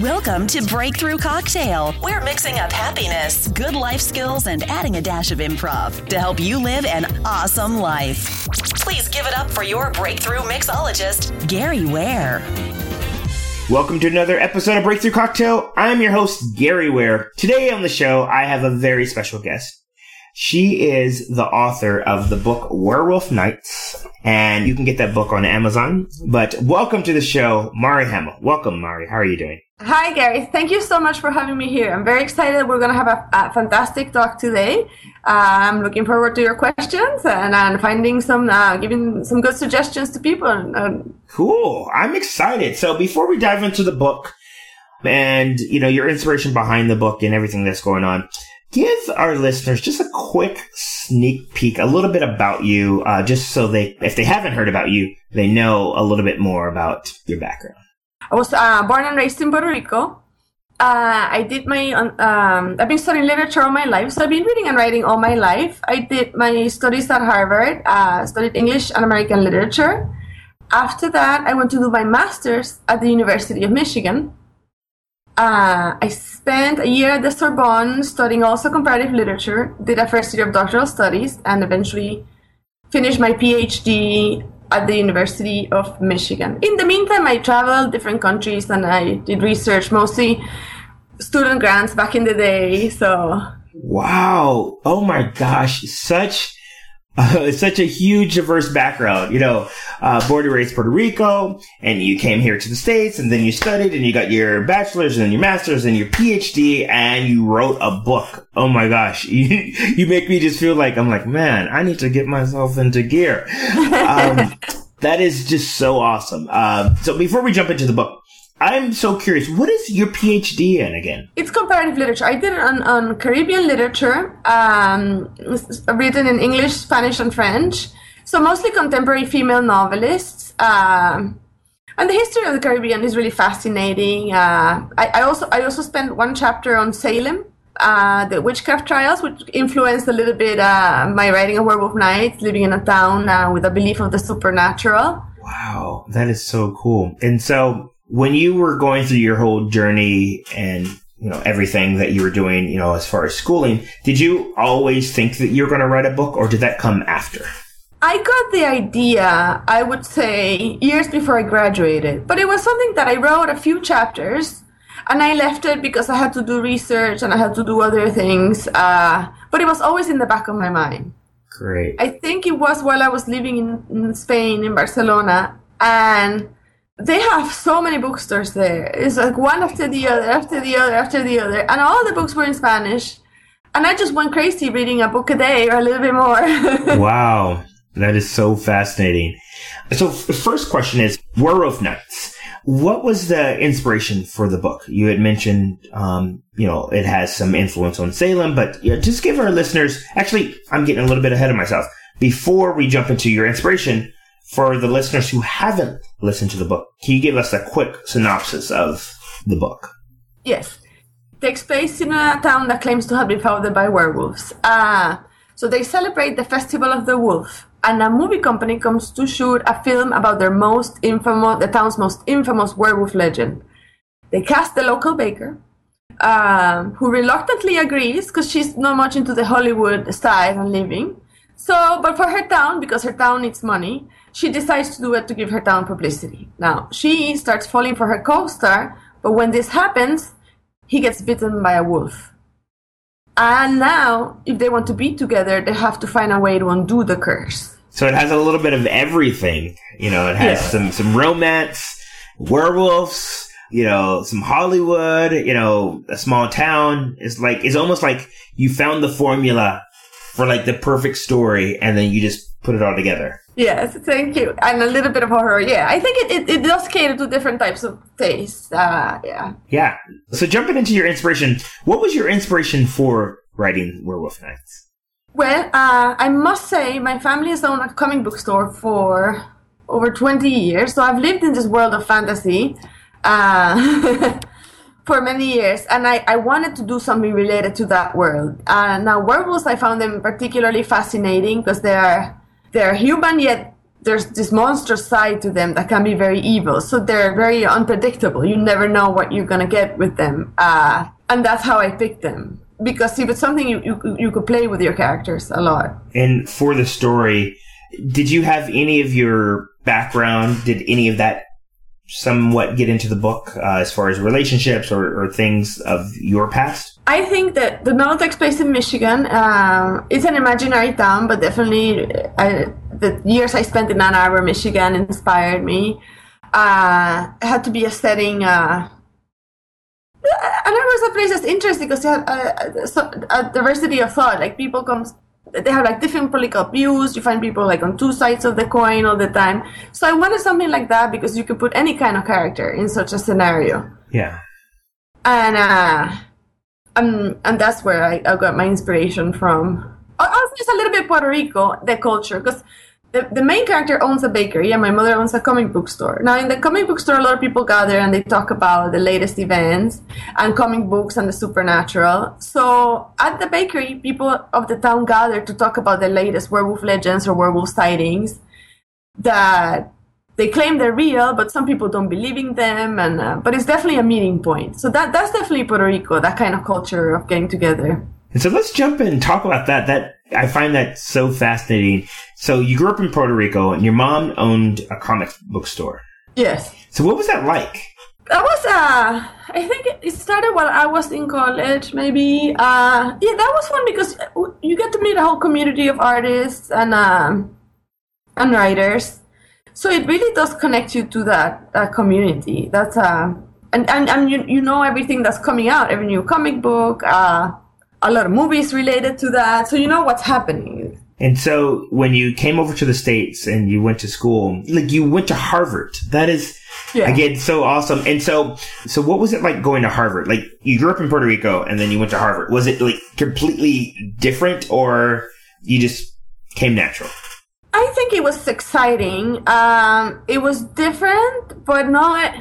Welcome to Breakthrough Cocktail. We're mixing up happiness, good life skills, and adding a dash of improv to help you live an awesome life. Please give it up for your breakthrough mixologist, Gary Ware. Welcome to another episode of Breakthrough Cocktail. I'm your host, Gary Ware. Today on the show, I have a very special guest. She is the author of the book Werewolf Nights, and you can get that book on Amazon. But welcome to the show, Mari Hamill. Welcome, Mari. How are you doing? Hi, Gary. Thank you so much for having me here. I'm very excited. We're going to have a, a, fantastic talk today. Uh, I'm looking forward to your questions and, and finding some, uh, giving some good suggestions to people. And, cool. I'm excited. So before we dive into the book and, you know, your inspiration behind the book and everything that's going on, give our listeners just a quick sneak peek, a little bit about you, uh, just so they, if they haven't heard about you, they know a little bit more about your background. I was uh, born and raised in Puerto Rico. Uh, I did my, um, I've been studying literature all my life, so I've been reading and writing all my life. I did my studies at Harvard, uh, studied English and American literature. After that, I went to do my master's at the University of Michigan. Uh, I spent a year at the Sorbonne studying also comparative literature, did a first year of doctoral studies, and eventually finished my PhD at the University of Michigan. In the meantime, I traveled different countries and I did research, mostly student grants back in the day. So, wow. Oh my gosh. Such uh, such a huge diverse background, you know, uh, born and raised Puerto Rico, and you came here to the States, and then you studied, and you got your bachelor's, and your master's, and your PhD, and you wrote a book. Oh my gosh. You, you make me just feel like, I'm like, man, I need to get myself into gear. Um, that is just so awesome. Uh, so before we jump into the book, I'm so curious. What is your PhD in again? It's comparative literature. I did it on, on Caribbean literature, um, written in English, Spanish, and French. So mostly contemporary female novelists. Uh, and the history of the Caribbean is really fascinating. Uh, I, I, also I also spent one chapter on Salem, uh, the witchcraft trials, which influenced a little bit uh, my writing of Werewolf Nights, living in a town uh, with a belief of the supernatural. Wow, that is so cool. And so when you were going through your whole journey and you know everything that you were doing you know as far as schooling did you always think that you were going to write a book or did that come after? I got the idea i would say years before i graduated but it was something that i wrote a few chapters and i left it because i had to do research and i had to do other things uh, but it was always in the back of my mind. Great. I think it was while i was living in, in spain in barcelona and they have so many bookstores there. It's like one after the other, after the other, after the other, and all the books were in Spanish. And I just went crazy reading a book a day or a little bit more. wow, that is so fascinating. So, the first question is Werewolf Nights. What was the inspiration for the book? You had mentioned, um, you know, it has some influence on Salem, but yeah, just give our listeners. Actually, I'm getting a little bit ahead of myself. Before we jump into your inspiration, for the listeners who haven't listened to the book, can you give us a quick synopsis of the book? Yes. It takes place in a town that claims to have been founded by werewolves. Uh, so they celebrate the Festival of the Wolf, and a movie company comes to shoot a film about their most infamous, the town's most infamous werewolf legend. They cast the local baker, uh, who reluctantly agrees because she's not much into the Hollywood style and living. So, but for her town, because her town needs money, she decides to do it to give her town publicity. Now, she starts falling for her co star, but when this happens, he gets bitten by a wolf. And now, if they want to be together, they have to find a way to undo the curse. So it has a little bit of everything. You know, it has yeah. some, some romance, werewolves, you know, some Hollywood, you know, a small town. It's like, it's almost like you found the formula for like the perfect story and then you just put it all together. Yes, thank you. And a little bit of horror. Yeah, I think it, it, it does cater to different types of tastes. Uh, yeah. Yeah. So jumping into your inspiration, what was your inspiration for writing Werewolf Nights? Well, uh, I must say my family has owned a comic book store for over 20 years. So I've lived in this world of fantasy uh, for many years. And I, I wanted to do something related to that world. Uh, now, werewolves, I found them particularly fascinating because they are they're human yet there's this monstrous side to them that can be very evil. So they're very unpredictable. You never know what you're gonna get with them, uh, and that's how I picked them because if it's something you, you you could play with your characters a lot. And for the story, did you have any of your background? Did any of that somewhat get into the book uh, as far as relationships or, or, things of your past? I think that the novel takes place in Michigan. Uh, it's an imaginary town, but definitely uh, the years I spent in Ann Arbor, Michigan, inspired me. Uh, it had to be a setting. Uh, Ann Arbor is a place that's interesting because it had a, a, diversity of thought. Like people come they have like different political views. You find people like on two sides of the coin all the time. So I wanted something like that because you could put any kind of character in such a scenario. Yeah. And uh, um, and that's where I, I got my inspiration from. Also, just a little bit Puerto Rico, the culture, because the, the main character owns a bakery and my mother owns a comic book store. Now, in the comic book store, a lot of people gather and they talk about the latest events and comic books and the supernatural. So, at the bakery, people of the town gather to talk about the latest werewolf legends or werewolf sightings that they claim they're real, but some people don't believe in them. And uh, but it's definitely a meeting point. So that that's definitely Puerto Rico, that kind of culture of getting together. And so let's jump in and talk about that. That I find that so fascinating. So you grew up in Puerto Rico, and your mom owned a comic book store. Yes. So what was that like? That was uh I think it started while I was in college, maybe. Uh yeah, that was fun because you get to meet a whole community of artists and um and writers. So it really does connect you to that, that community. That's uh and, and, and you you know everything that's coming out, every new comic book, uh a lot of movies related to that. So you know what's happening. And so when you came over to the States and you went to school, like you went to Harvard. That is, yeah. again, so awesome. And so, so what was it like going to Harvard? Like you grew up in Puerto Rico and then you went to Harvard. Was it like completely different or you just came natural? I think it was exciting. Um, it was different, but not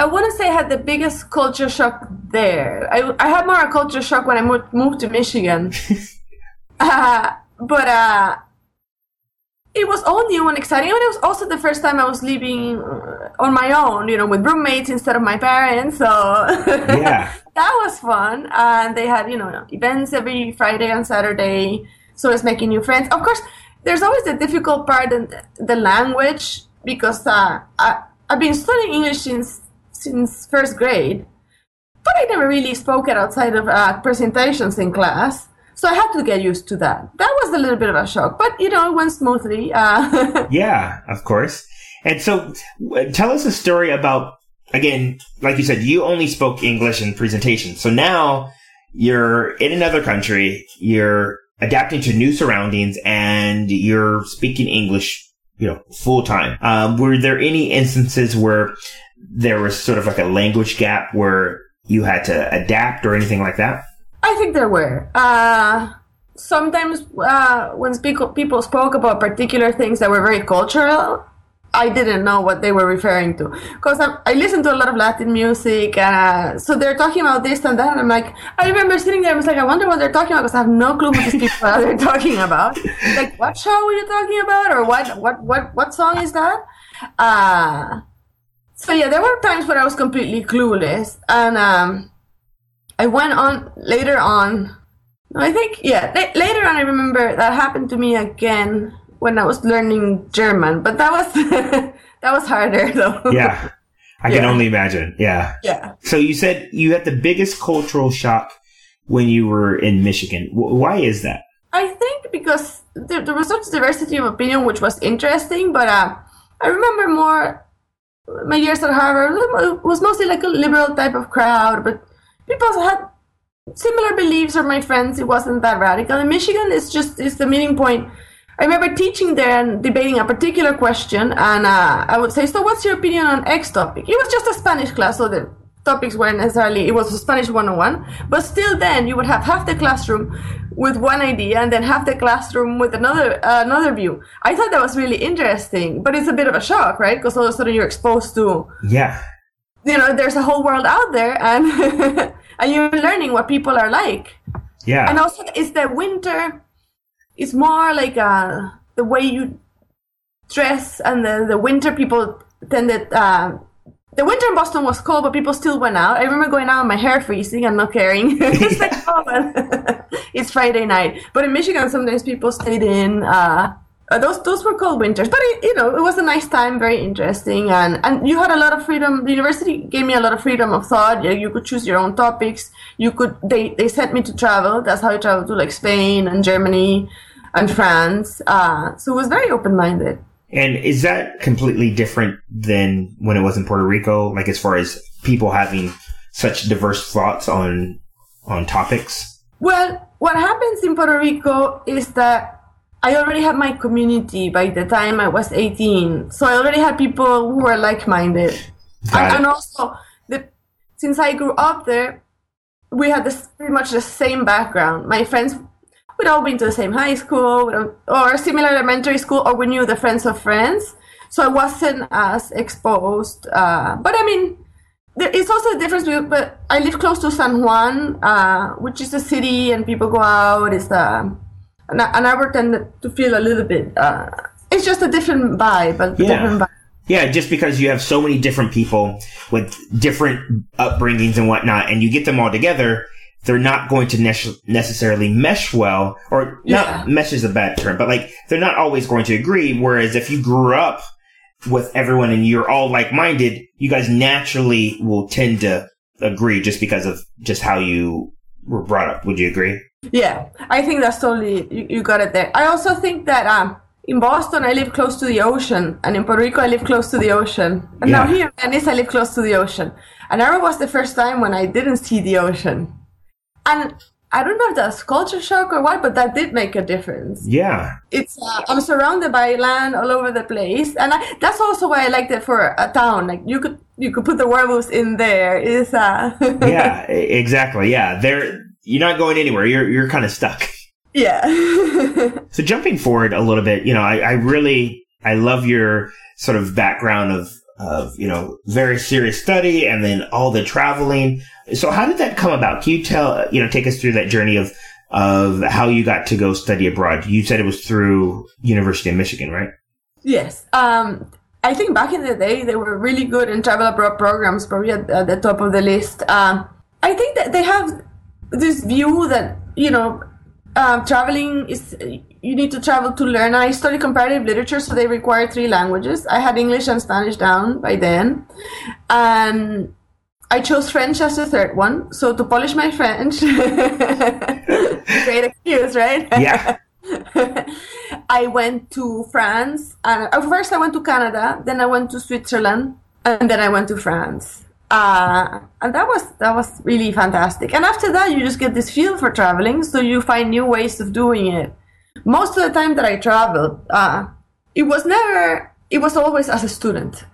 I wouldn't say I had the biggest culture shock there. I, I had more a culture shock when I moved, moved to Michigan. uh, but uh, it was all new and exciting. And it was also the first time I was living uh, on my own, you know, with roommates instead of my parents. So yeah. that was fun. And they had, you know, events every Friday and Saturday. So I was making new friends. Of course, there's always the difficult part in the language because uh, I, I've been studying English since since first grade, but I never really spoke it outside of uh, presentations in class. So I had to get used to that. That was a little bit of a shock, but you know, it went smoothly. Uh, yeah, of course. And so, tell us a story about again, like you said, you only spoke English in presentations. So now you're in another country, you're adapting to new surroundings, and you're speaking English, you know, full time. Um, were there any instances where there was sort of like a language gap where you had to adapt or anything like that? I think there were. Uh, sometimes uh, when people people spoke about particular things that were very cultural, I didn't know what they were referring to because I, I listen to a lot of Latin music, uh, so they're talking about this and that. And I'm like, I remember sitting there, I was like, I wonder what they're talking about because I have no clue what these people are talking about. Like, what show are you talking about, or what what what what song is that? Uh, so yeah, there were times where I was completely clueless, and um, I went on later on. I think yeah, la- later on I remember that happened to me again when I was learning German, but that was that was harder though. Yeah, I can only imagine. Yeah. Yeah. So you said you had the biggest cultural shock when you were in Michigan. W- why is that? I think because there, there was such diversity of opinion, which was interesting, but uh, I remember more my years at Harvard was mostly like a liberal type of crowd, but people had similar beliefs or my friends. It wasn't that radical. In Michigan, it's just it's the meeting point. I remember teaching there and debating a particular question, and uh, I would say, "So, what's your opinion on X topic?" It was just a Spanish class, so the topics weren't necessarily. It was a Spanish 101, but still, then you would have half the classroom with one idea and then have the classroom with another uh, another view. I thought that was really interesting, but it's a bit of a shock, right? Because all of a sudden you're exposed to yeah, you know, there's a whole world out there, and and you're learning what people are like. Yeah, and also it's the winter. It's more like uh, the way you dress and the, the winter people tended uh, the winter in Boston was cold, but people still went out. I remember going out with my hair freezing and not caring. it's like, oh, it's Friday night. But in Michigan, sometimes people stayed in. Uh, those those were cold winters, but it, you know it was a nice time, very interesting, and and you had a lot of freedom. The university gave me a lot of freedom of thought. You, you could choose your own topics. You could they they sent me to travel. That's how I traveled to like Spain and Germany and France. Uh, so it was very open minded. And is that completely different than when it was in Puerto Rico? Like as far as people having such diverse thoughts on on topics? Well, what happens in Puerto Rico is that I already had my community by the time I was 18. So I already had people who were like-minded. And, and, also, the, since I grew up there, we had this, pretty much the same background. My friends we'd all been to the same high school or similar elementary school, or we knew the friends of friends. So I wasn't as exposed. Uh, but I mean, there is also a difference. With, but I live close to San Juan, uh, which is a city, and people go out. It's uh, and, I, and I would tend to feel a little bit. Uh, it's just a different vibe. A yeah. different vibe. Yeah, just because you have so many different people with different upbringings and whatnot, and you get them all together, they're not going to ne- necessarily mesh well, or yeah. not mesh is a bad term, but like they're not always going to agree. Whereas if you grew up with everyone and you're all like minded, you guys naturally will tend to agree just because of just how you were brought up. Would you agree? Yeah, I think that's totally you, you got it there. I also think that um in Boston I live close to the ocean, and in Puerto Rico I live close to the ocean, and yeah. now here in Venice I live close to the ocean. And I remember was the first time when I didn't see the ocean and I don't know if that's culture shock or what, but that did make a difference. Yeah, it's uh, I'm surrounded by land all over the place, and I, that's also why I liked it for a town. Like you could you could put the werewolves in there. Is uh yeah, exactly. Yeah, they're you're not going anywhere. You're you're kind of stuck. Yeah. so jumping forward a little bit, you know, I, I really I love your sort of background of of you know very serious study and then all the traveling. So how did that come about? Can you tell you know take us through that journey of of how you got to go study abroad? You said it was through University of Michigan, right? Yes. Um, I think back in the day they were really good in travel abroad programs, probably at, at the top of the list. Um, I think that they have this view that you know um, traveling is you need to travel to learn. I study comparative literature, so they require three languages. I had English and Spanish down by then, and I chose French as the third one. So to polish my French, great excuse, right? Yeah. I went to France, and uh, first I went to Canada, then I went to Switzerland, and then I went to France uh, and that was that was really fantastic. And after that, you just get this feel for traveling, so you find new ways of doing it. Most of the time that I traveled, uh, it was never. It was always as a student,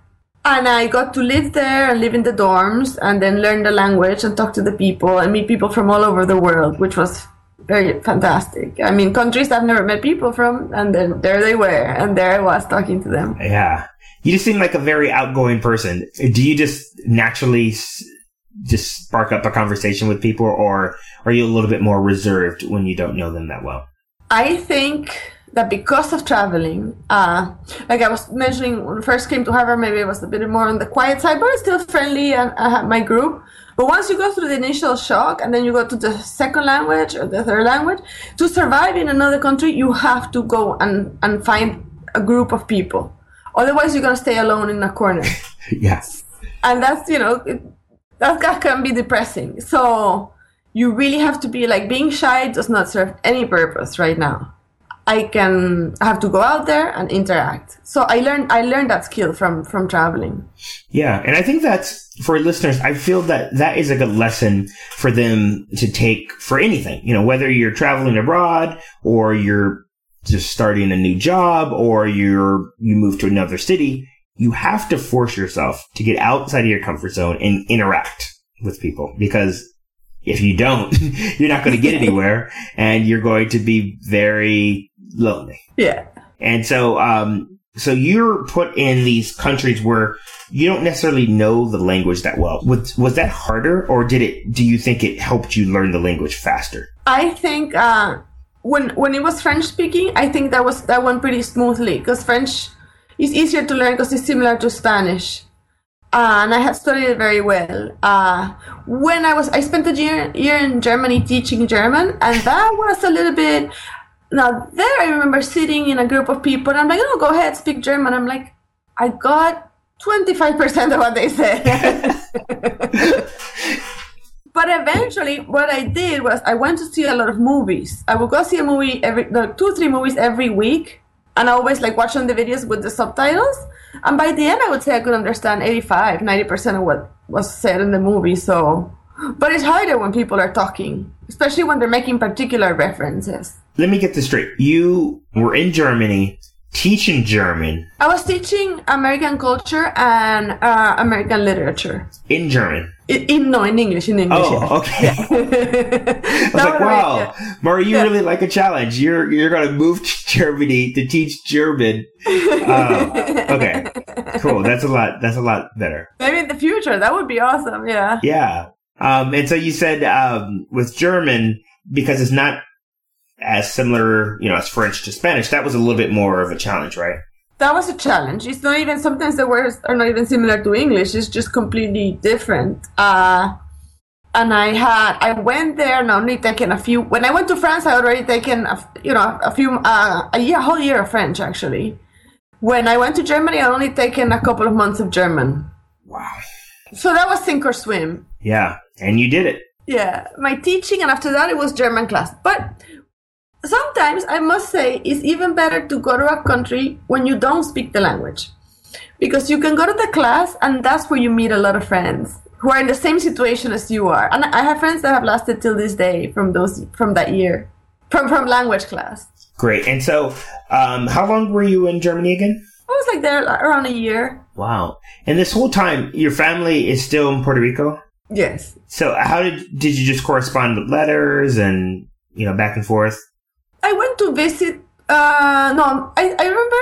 and I got to live there and live in the dorms, and then learn the language and talk to the people and meet people from all over the world, which was very fantastic. I mean, countries I've never met people from, and then there they were, and there I was talking to them. Yeah, you just seem like a very outgoing person. Do you just naturally just spark up a conversation with people, or are you a little bit more reserved when you don't know them that well? I think that because of traveling, uh, like I was mentioning when I first came to Harvard, maybe I was a bit more on the quiet side, but still friendly and I had my group. But once you go through the initial shock and then you go to the second language or the third language, to survive in another country, you have to go and, and find a group of people. Otherwise, you're gonna stay alone in a corner. yes. And that's you know it, that can be depressing. So you really have to be like being shy does not serve any purpose right now. I can have to go out there and interact. So I learned I learned that skill from from traveling. Yeah, and I think that's for listeners. I feel that that is a good lesson for them to take for anything. You know, whether you're traveling abroad or you're just starting a new job or you're, you move to another city, you have to force yourself to get outside of your comfort zone and interact with people because if you don't, you're not going to get anywhere and you're going to be very lonely. Yeah. And so, um, so you're put in these countries where you don't necessarily know the language that well. Was, was that harder or did it, do you think it helped you learn the language faster? I think, uh, when when it was French speaking, I think that was that went pretty smoothly because French is easier to learn because it's similar to Spanish. Uh, and I had studied it very well. Uh, when I was, I spent a year, year in Germany teaching German, and that was a little bit. Now there, I remember sitting in a group of people, and I'm like, "Oh, go ahead, speak German." I'm like, I got 25% of what they said. but eventually, what I did was I went to see a lot of movies. I would go see a movie every, no, two, three movies every week, and I always like watching the videos with the subtitles. And by the end, I would say I could understand 85, 90% of what was said in the movie. So, but it's harder when people are talking, especially when they're making particular references. Let me get this straight. You were in Germany teaching German. I was teaching American culture and uh, American literature. In German? In, in, no, in English, in English. Oh, okay. I was like, wow, yeah. Mari, you yeah. really like a challenge. You're you're gonna move to Germany to teach German. Uh, okay, cool. That's a lot. That's a lot better. Maybe in the future, that would be awesome. Yeah. Yeah. Um, and so you said um, with German because it's not as similar, you know, as French to Spanish, that was a little bit more of a challenge, right? That was a challenge. It's not even sometimes the words are not even similar to English. It's just completely different. Uh, and I had I went there and only taken a few. When I went to France, I already taken a, you know a few uh, a year, a whole year of French actually. When I went to Germany, I only taken a couple of months of German. Wow. So that was sink or swim. Yeah, and you did it. Yeah, my teaching, and after that, it was German class. But sometimes I must say it's even better to go to a country when you don't speak the language. Because you can go to the class and that's where you meet a lot of friends who are in the same situation as you are. And I have friends that have lasted till this day from those from that year. From from language class. Great. And so um, how long were you in Germany again? I was like there around a year. Wow. And this whole time your family is still in Puerto Rico? Yes. So how did did you just correspond with letters and you know back and forth? I went to visit. Uh, no, I, I remember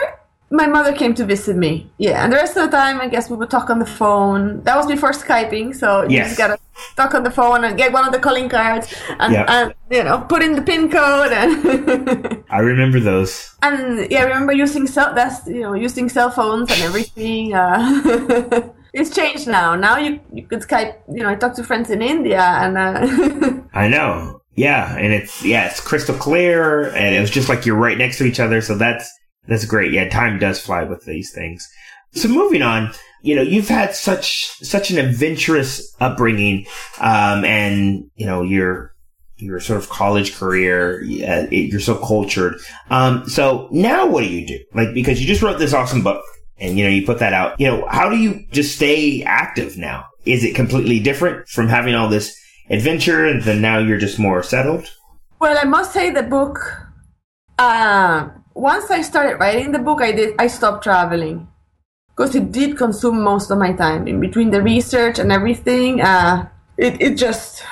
my mother came to visit me. Yeah, and the rest of the time, I guess we would talk on the phone. That was before Skyping, so you yes. just gotta talk on the phone and get one of the calling cards and, yep. and you know put in the pin code and. I remember those. And yeah, I remember using cell. That's you know using cell phones and everything. Uh, it's changed now. Now you you could Skype. You know, I talk to friends in India and. Uh, I know. Yeah, and it's yeah, it's crystal clear, and it was just like you're right next to each other. So that's that's great. Yeah, time does fly with these things. So moving on, you know, you've had such such an adventurous upbringing, um, and you know your your sort of college career. Uh, you're so cultured. Um, so now what do you do? Like because you just wrote this awesome book, and you know you put that out. You know, how do you just stay active now? Is it completely different from having all this? Adventure, then now you're just more settled? Well, I must say the book. Uh, once I started writing the book, I did. I stopped traveling because it did consume most of my time in between the research and everything. Uh, it it just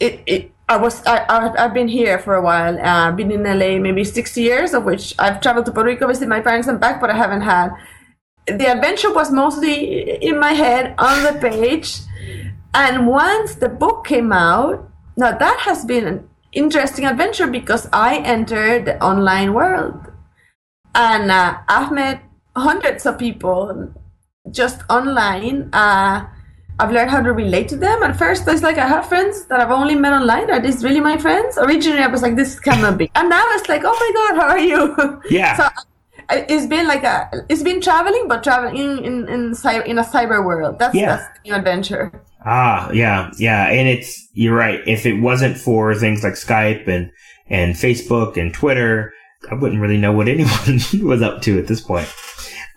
it it. I was I, I've been here for a while. Uh, been in LA maybe six years, of which I've traveled to Puerto Rico, visit my parents, and back, but I haven't had. The adventure was mostly in my head on the page and once the book came out, now that has been an interesting adventure because I entered the online world. And uh, I've met hundreds of people just online. Uh, I've learned how to relate to them. At first, it's like I have friends that I've only met online. Are these really my friends? Originally, I was like, this cannot be. And now it's like, oh my God, how are you? Yeah. so it's been like a, it's been traveling, but traveling in, in, in, in a cyber world. That's, yeah. that's the new adventure. Ah, yeah, yeah. And it's, you're right. If it wasn't for things like Skype and, and Facebook and Twitter, I wouldn't really know what anyone was up to at this point.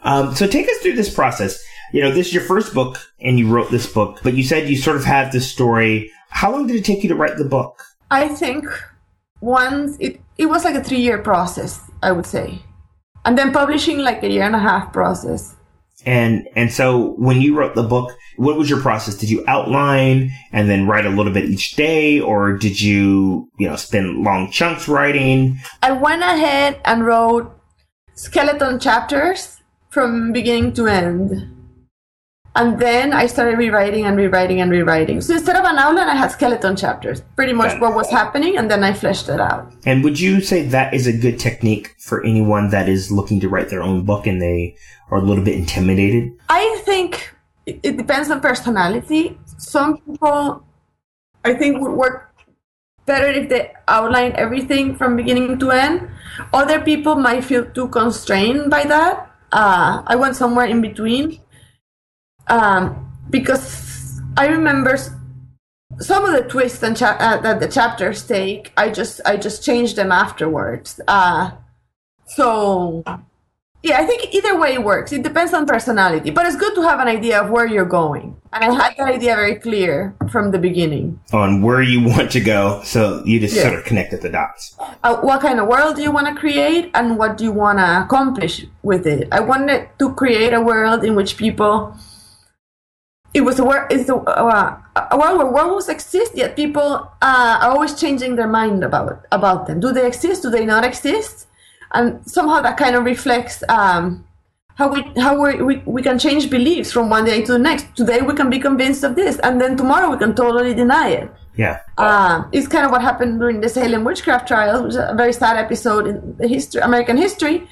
Um, so take us through this process. You know, this is your first book and you wrote this book, but you said you sort of had this story. How long did it take you to write the book? I think once it, it was like a three year process, I would say. And then publishing like a year and a half process. And, and so when you wrote the book, what was your process? Did you outline and then write a little bit each day or did you, you know, spend long chunks writing? I went ahead and wrote skeleton chapters from beginning to end. And then I started rewriting and rewriting and rewriting. So instead of an outline, I had skeleton chapters, pretty much what was happening, and then I fleshed it out. And would you say that is a good technique for anyone that is looking to write their own book and they are a little bit intimidated? I think it, it depends on personality. Some people, I think, would work better if they outline everything from beginning to end. Other people might feel too constrained by that. Uh, I went somewhere in between um, because I remember some of the twists and cha- uh, that the chapters take. I just I just changed them afterwards. Uh, so yeah, I think either way works. It depends on personality, but it's good to have an idea of where you're going. And I had that idea very clear from the beginning. On where you want to go, so you just sort of connected the dots. Uh, what kind of world do you want to create, and what do you want to accomplish with it? I wanted to create a world in which people. It was a world. A, uh, a world where werewolves exist, yet people uh, are always changing their mind about about them. Do they exist? Do they not exist? And somehow that kind of reflects um, how we how we, we we can change beliefs from one day to the next. Today we can be convinced of this, and then tomorrow we can totally deny it. Yeah. Uh, it's kind of what happened during the Salem witchcraft trial, which is a very sad episode in the history, American history.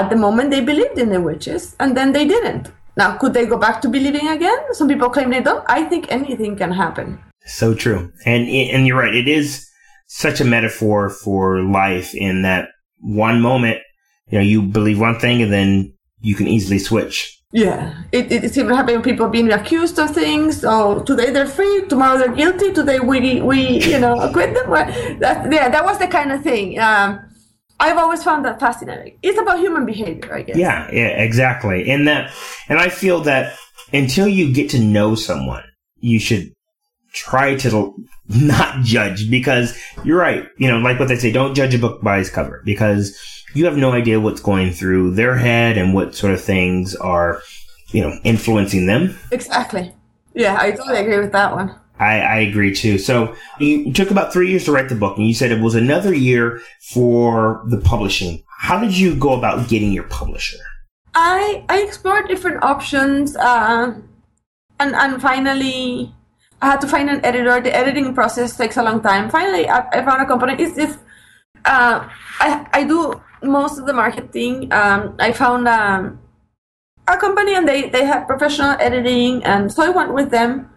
At the moment, they believed in the witches, and then they didn't. Now, could they go back to believing again? Some people claim they don't. I think anything can happen. So true. And and you're right. It is such a metaphor for life in that one moment, you know, you believe one thing and then you can easily switch. Yeah, it, it, it's even happening people being accused of things. So today they're free, tomorrow they're guilty. Today we we you know acquit them. Well, that, yeah, that was the kind of thing. Um, I've always found that fascinating. It's about human behavior, I guess. Yeah, yeah, exactly. And that, and I feel that until you get to know someone, you should try to not judge because you're right. You know, like what they say, don't judge a book by its cover because you have no idea what's going through their head and what sort of things are, you know, influencing them. Exactly. Yeah, I totally agree with that one. I, I agree too. So you took about three years to write the book and you said it was another year for the publishing. How did you go about getting your publisher? I I explored different options, uh, and and finally, I had to find an editor. The editing process takes a long time. Finally, I, I found a company. It's if uh, I I do most of the marketing. Um, I found um, a company, and they they have professional editing, and so I went with them.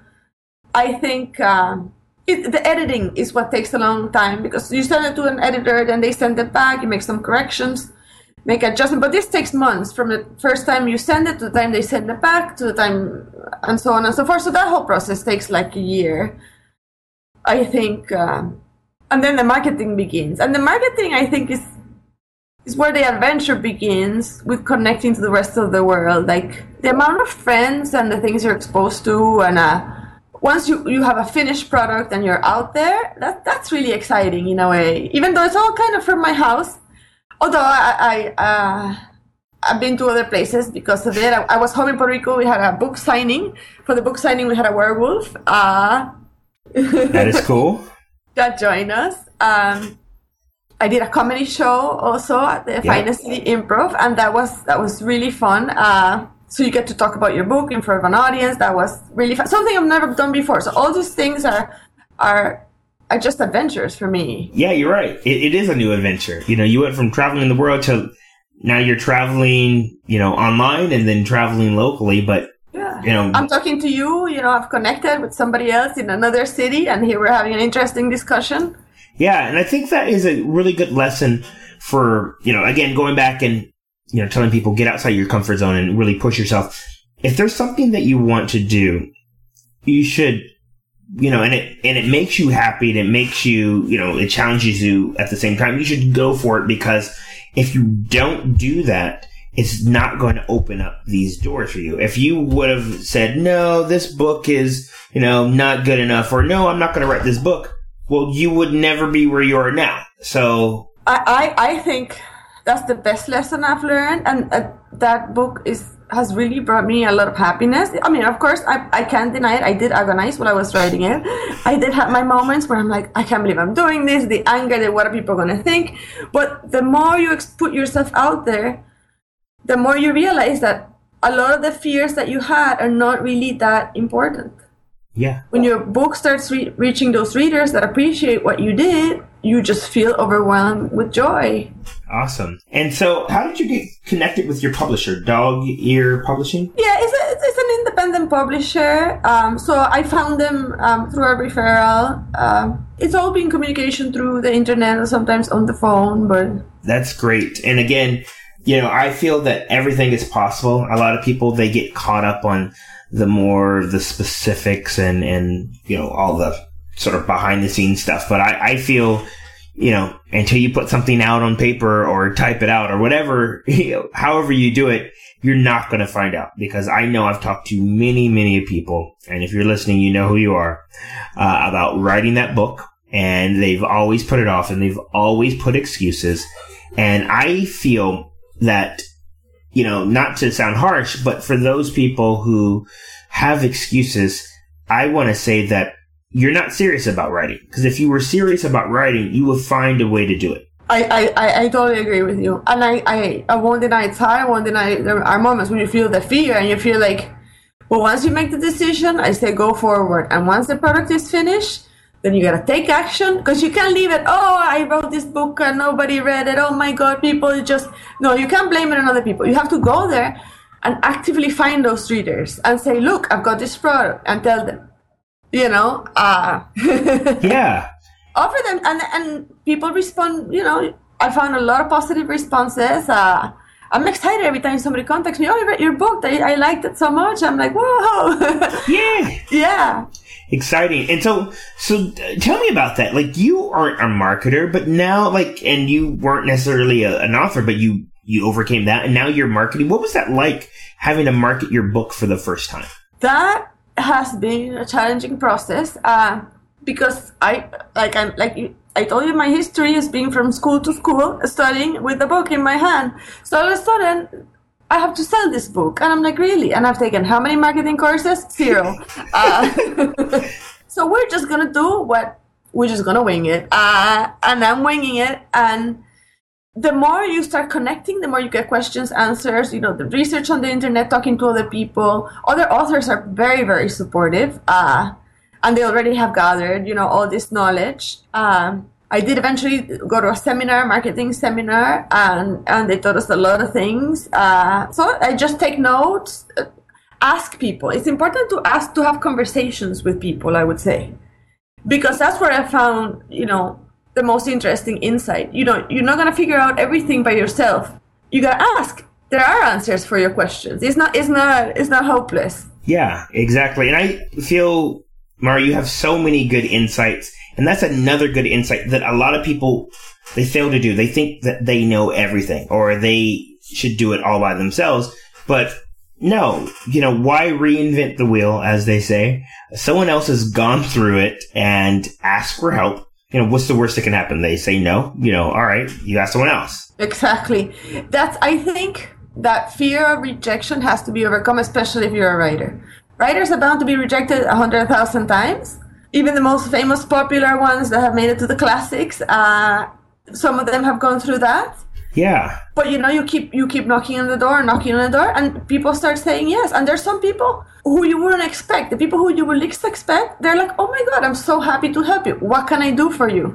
I think. Um, it, the editing is what takes a long time because you send it to an editor, then they send it back, you make some corrections, make adjustments. But this takes months from the first time you send it to the time they send it back to the time, and so on and so forth. So that whole process takes like a year, I think. Um, and then the marketing begins, and the marketing I think is is where the adventure begins with connecting to the rest of the world. Like the amount of friends and the things you're exposed to, and uh, once you, you have a finished product and you're out there, that that's really exciting in a way. Even though it's all kind of from my house, although I, I uh, I've been to other places because of it. I, I was home in Puerto Rico. We had a book signing. For the book signing, we had a werewolf. Uh, That is cool. that joined us. Um, I did a comedy show also at the Finest City Improv, and that was that was really fun. Uh, so you get to talk about your book in front of an audience. That was really fun. Something I've never done before. So all these things are are are just adventures for me. Yeah, you're right. It, it is a new adventure. You know, you went from traveling the world to now you're traveling, you know, online and then traveling locally, but Yeah. you know, I'm talking to you, you know, I've connected with somebody else in another city, and here we're having an interesting discussion. yeah, and I think that is a really good lesson for, you know, again, going back and, you know, telling people get outside your comfort zone and really push yourself. If there's something that you want to do, you should, you know, and it, and it makes you happy and it makes you, you know, it challenges you at the same time. You should go for it because if you don't do that, it's not going to open up these doors for you. If you would have said, no, this book is, you know, not good enough or no, I'm not going to write this book. Well, you would never be where you are now. So I, I, I think that's the best lesson I've learned, and uh, that book is has really brought me a lot of happiness. I mean, of course, I, I can't deny it. I did agonize while I was writing it. I did have my moments where I'm like, I can't believe I'm doing this. The anger, the what are people going to think? But the more you put yourself out there, the more you realize that a lot of the fears that you had are not really that important. Yeah. When your book starts re- reaching those readers that appreciate what you did, you just feel overwhelmed with joy. Awesome. And so, how did you get connected with your publisher, Dog Ear Publishing? Yeah, it's, a, it's an independent publisher. Um, so I found them um, through a referral. Um, it's all been communication through the internet or sometimes on the phone, but That's great. And again, you know, I feel that everything is possible. A lot of people they get caught up on the more the specifics and and you know all the sort of behind the scenes stuff. But I, I feel you know until you put something out on paper or type it out or whatever, you know, however you do it, you're not going to find out because I know I've talked to many many people, and if you're listening, you know who you are uh, about writing that book. And they've always put it off and they've always put excuses. And I feel that, you know, not to sound harsh, but for those people who have excuses, I want to say that you're not serious about writing. Because if you were serious about writing, you would find a way to do it. I, I, I, totally agree with you. And I, I, I won't deny it's hard. I won't deny there are moments when you feel the fear and you feel like, well, once you make the decision, I say go forward. And once the product is finished, then you gotta take action because you can't leave it. Oh, I wrote this book and nobody read it. Oh my God, people just no. You can't blame it on other people. You have to go there and actively find those readers and say, look, I've got this product, and tell them. You know, uh, Yeah. offer them, and and people respond. You know, I found a lot of positive responses. Uh, I'm excited every time somebody contacts me. Oh, I read your book. I, I liked it so much. I'm like, whoa, Yeah. yeah. Exciting. And so, so uh, tell me about that. Like you aren't a marketer, but now like, and you weren't necessarily a, an author, but you, you overcame that and now you're marketing. What was that like having to market your book for the first time? that has been a challenging process uh, because I like I'm like I told you my history is being from school to school studying with the book in my hand. So all of a sudden I have to sell this book and I'm like really and I've taken how many marketing courses? Zero. uh, so we're just gonna do what we're just gonna wing it uh, and I'm winging it and the more you start connecting, the more you get questions, answers, you know, the research on the internet, talking to other people. Other authors are very, very supportive. Uh, and they already have gathered, you know, all this knowledge. Um, I did eventually go to a seminar, marketing seminar, and, and they taught us a lot of things. Uh, so I just take notes, uh, ask people. It's important to ask, to have conversations with people, I would say because that's where I found, you know, the most interesting insight. You know, you're not gonna figure out everything by yourself. You gotta ask. There are answers for your questions. It's not. It's not. It's not hopeless. Yeah, exactly. And I feel, Mara, you have so many good insights. And that's another good insight that a lot of people, they fail to do. They think that they know everything or they should do it all by themselves. But no, you know, why reinvent the wheel, as they say? Someone else has gone through it and asked for help. You know, what's the worst that can happen? They say no. You know, all right, you ask someone else. Exactly. That's. I think that fear of rejection has to be overcome, especially if you're a writer. Writers are bound to be rejected a hundred thousand times. Even the most famous, popular ones that have made it to the classics, uh, some of them have gone through that. Yeah. but you know you keep you keep knocking on the door knocking on the door and people start saying yes and there's some people who you wouldn't expect the people who you would least expect they're like oh my god i'm so happy to help you what can i do for you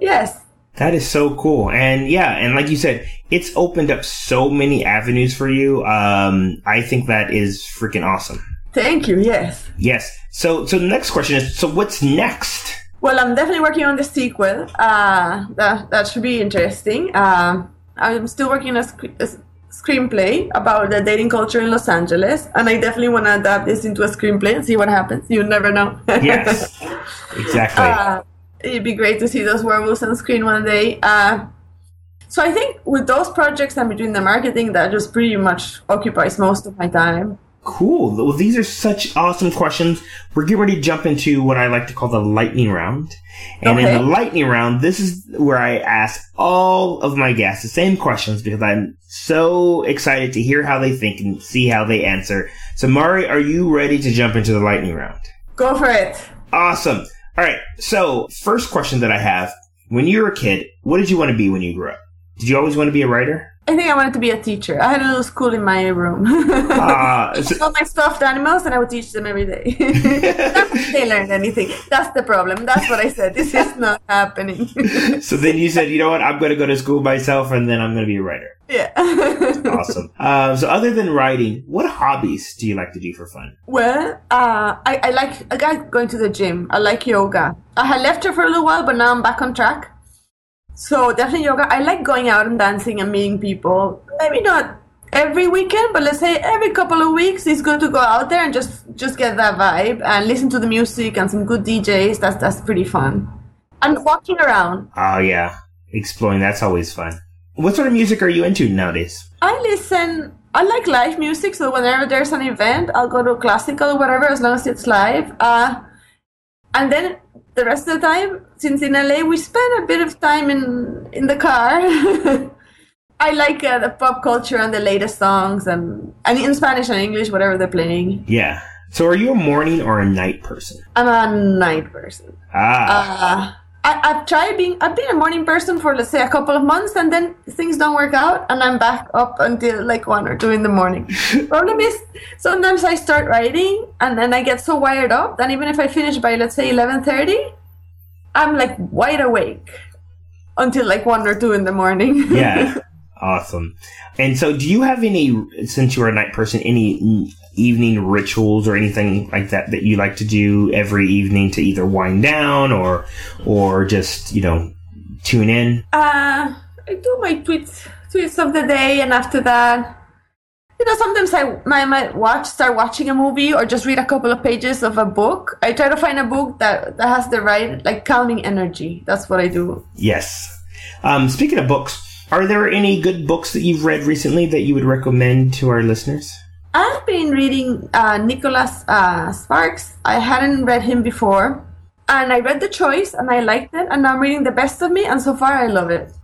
yes That is so cool. And yeah, and like you said, it's opened up so many avenues for you. Um, I think that is freaking awesome. thank you yes Yes. So, so the next question is, so what's next? well i'm definitely working on the sequel uh, that, that should be interesting um, i'm still working on a, sc- a screenplay about the dating culture in los angeles and i definitely want to adapt this into a screenplay and see what happens you never know Yes. Exactly. Uh, it'd be great to see those werewolves on screen one day. Uh, so I think with those projects and between the marketing, that just pretty much occupies most of my time. Cool. Well, these are such awesome questions. We're getting ready to jump into what I like to call the lightning round. And in the lightning round, this is where I ask all of my guests the same questions because I'm so excited to hear how they think and see how they answer. So, Mari, are you ready to jump into the lightning round? Go for it. Awesome. All right. So, first question that I have: When you were a kid, what did you want to be when you grew up? Did you always want to be a writer? I think I wanted to be a teacher. I had a little school in my room. Ah, so- all my stuffed animals, and I would teach them every day. They learned anything. That's the problem. That's what I said. This is not happening. so then you said, you know what? I'm going to go to school myself, and then I'm going to be a writer. yeah. Awesome. Um, so other than writing, what hobbies do you like to do for fun? Well, uh, I, I like I like going to the gym. I like yoga. I had left it for a little while, but now I'm back on track. So definitely yoga. I like going out and dancing and meeting people. Maybe not every weekend, but let's say every couple of weeks. It's good to go out there and just just get that vibe and listen to the music and some good DJs. That's that's pretty fun. And walking around. Oh yeah, exploring. That's always fun. What sort of music are you into nowadays? I listen. I like live music, so whenever there's an event, I'll go to classical or whatever, as long as it's live. Uh, and then the rest of the time, since in LA we spend a bit of time in in the car. I like uh, the pop culture and the latest songs, and and in Spanish and English, whatever they're playing. Yeah. So are you a morning or a night person? I'm a night person. Ah. Uh, I, I've tried being. I've been a morning person for let's say a couple of months, and then things don't work out, and I'm back up until like one or two in the morning. Problem is, sometimes I start writing, and then I get so wired up that even if I finish by let's say eleven thirty, I'm like wide awake until like one or two in the morning. yeah. Awesome. And so, do you have any, since you're a night person, any evening rituals or anything like that that you like to do every evening to either wind down or, or just you know, tune in? Uh, I do my tweets, tweets of the day, and after that, you know, sometimes I, I might watch, start watching a movie, or just read a couple of pages of a book. I try to find a book that that has the right, like, calming energy. That's what I do. Yes. Um, speaking of books, are there any good books that you've read recently that you would recommend to our listeners? I've been reading uh, Nicholas uh, Sparks. I hadn't read him before, and I read The Choice, and I liked it. And now I'm reading The Best of Me, and so far I love it.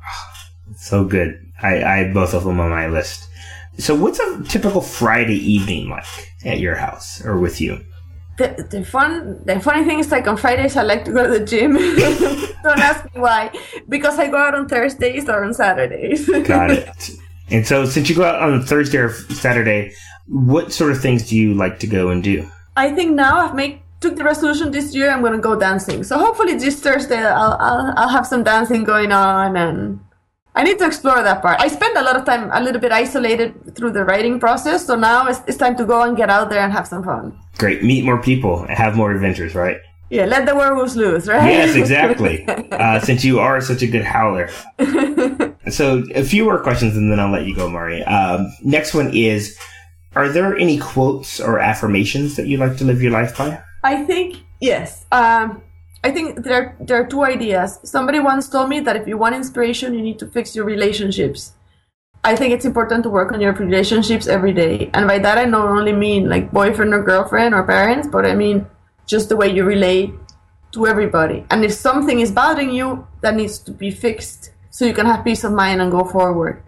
So good. I, I have both of them on my list. So, what's a typical Friday evening like at your house or with you? The, the fun the funny thing is like on Fridays I like to go to the gym. Don't ask me why. Because I go out on Thursdays or on Saturdays. Got it. And so, since you go out on Thursday or Saturday, what sort of things do you like to go and do? I think now I've made took the resolution this year I'm gonna go dancing. So hopefully this Thursday I'll I'll, I'll have some dancing going on and I need to explore that part. I spend a lot of time a little bit isolated through the writing process, so now it's, it's time to go and get out there and have some fun. Great. Meet more people, have more adventures, right? Yeah, let the werewolves loose, right? Yes, exactly. uh, since you are such a good howler. so, a few more questions and then I'll let you go, Mari. Um, next one is Are there any quotes or affirmations that you like to live your life by? I think yes. Um, I think there there are two ideas. Somebody once told me that if you want inspiration, you need to fix your relationships. I think it's important to work on your relationships every day, and by that I not only mean like boyfriend or girlfriend or parents, but I mean just the way you relate to everybody. And if something is bothering you, that needs to be fixed so you can have peace of mind and go forward.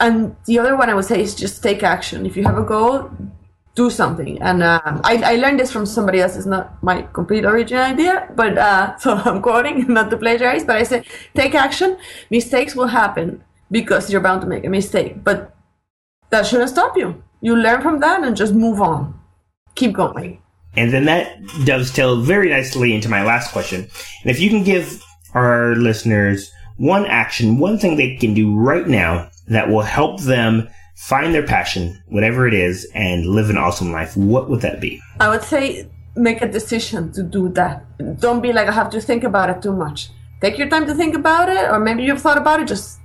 And the other one I would say is just take action. If you have a goal, do something. And uh, I, I learned this from somebody else. It's not my complete original idea, but uh, so I'm quoting, not to plagiarize, but I said, take action. Mistakes will happen because you're bound to make a mistake, but that shouldn't stop you. You learn from that and just move on. Keep going. And then that dovetails very nicely into my last question. And if you can give our listeners one action, one thing they can do right now that will help them find their passion, whatever it is, and live an awesome life, what would that be? I would say make a decision to do that. Don't be like, I have to think about it too much. Take your time to think about it, or maybe you've thought about it, just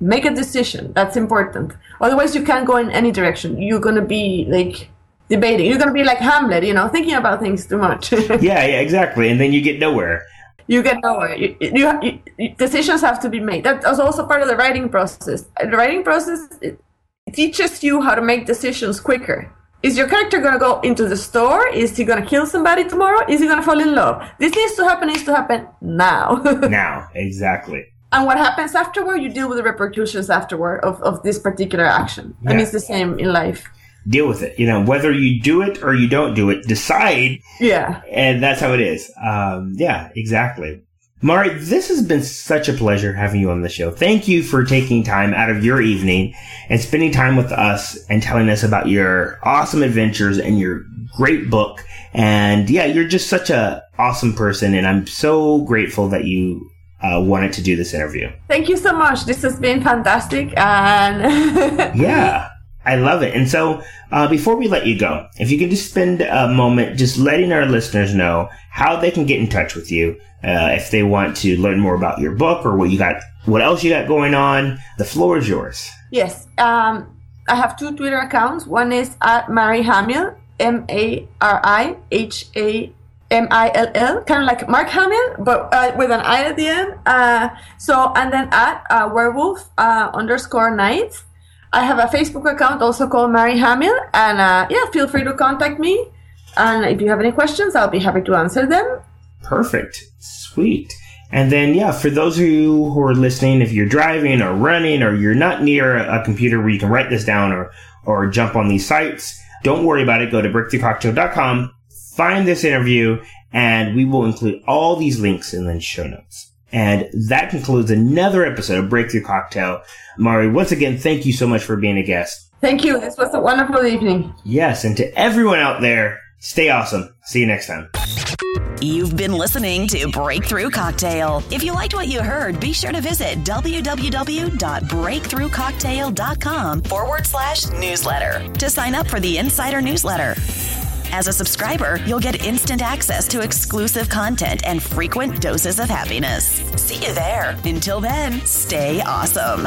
make a decision. That's important. Otherwise, you can't go in any direction. You're going to be like debating. You're going to be like Hamlet, you know, thinking about things too much. yeah, yeah, exactly. And then you get nowhere. You get nowhere. You, you, you, decisions have to be made. That's also part of the writing process. The writing process teaches you how to make decisions quicker. Is your character going to go into the store? Is he going to kill somebody tomorrow? Is he going to fall in love? This needs to happen, needs to happen now. now, exactly. And what happens afterward, you deal with the repercussions afterward of, of this particular action. Yeah. And it's the same in life. Deal with it. You know, whether you do it or you don't do it, decide. Yeah. And that's how it is. Um, yeah, exactly. Mari, this has been such a pleasure having you on the show. Thank you for taking time out of your evening and spending time with us and telling us about your awesome adventures and your great book. And yeah, you're just such a awesome person. And I'm so grateful that you uh, wanted to do this interview. Thank you so much. This has been fantastic. And yeah. I love it. And so, uh, before we let you go, if you could just spend a moment just letting our listeners know how they can get in touch with you, uh, if they want to learn more about your book or what you got, what else you got going on, the floor is yours. Yes. Um, I have two Twitter accounts. One is at Mari Hamill, M A R I H A M I L L, kind of like Mark Hamill, but uh, with an I at the end. Uh, so, and then at uh, werewolf uh, underscore night. I have a Facebook account also called Mari Hamill, and uh, yeah, feel free to contact me. And if you have any questions, I'll be happy to answer them. Perfect. Sweet. And then, yeah, for those of you who are listening, if you're driving or running or you're not near a computer where you can write this down or, or jump on these sites, don't worry about it. Go to breakthroughcocktail.com, find this interview, and we will include all these links in the show notes. And that concludes another episode of Breakthrough Cocktail. Mari, once again, thank you so much for being a guest. Thank you. This was a wonderful evening. Yes, and to everyone out there, stay awesome. See you next time. You've been listening to Breakthrough Cocktail. If you liked what you heard, be sure to visit www.breakthroughcocktail.com forward slash newsletter to sign up for the insider newsletter. As a subscriber, you'll get instant access to exclusive content and frequent doses of happiness. See you there. Until then, stay awesome.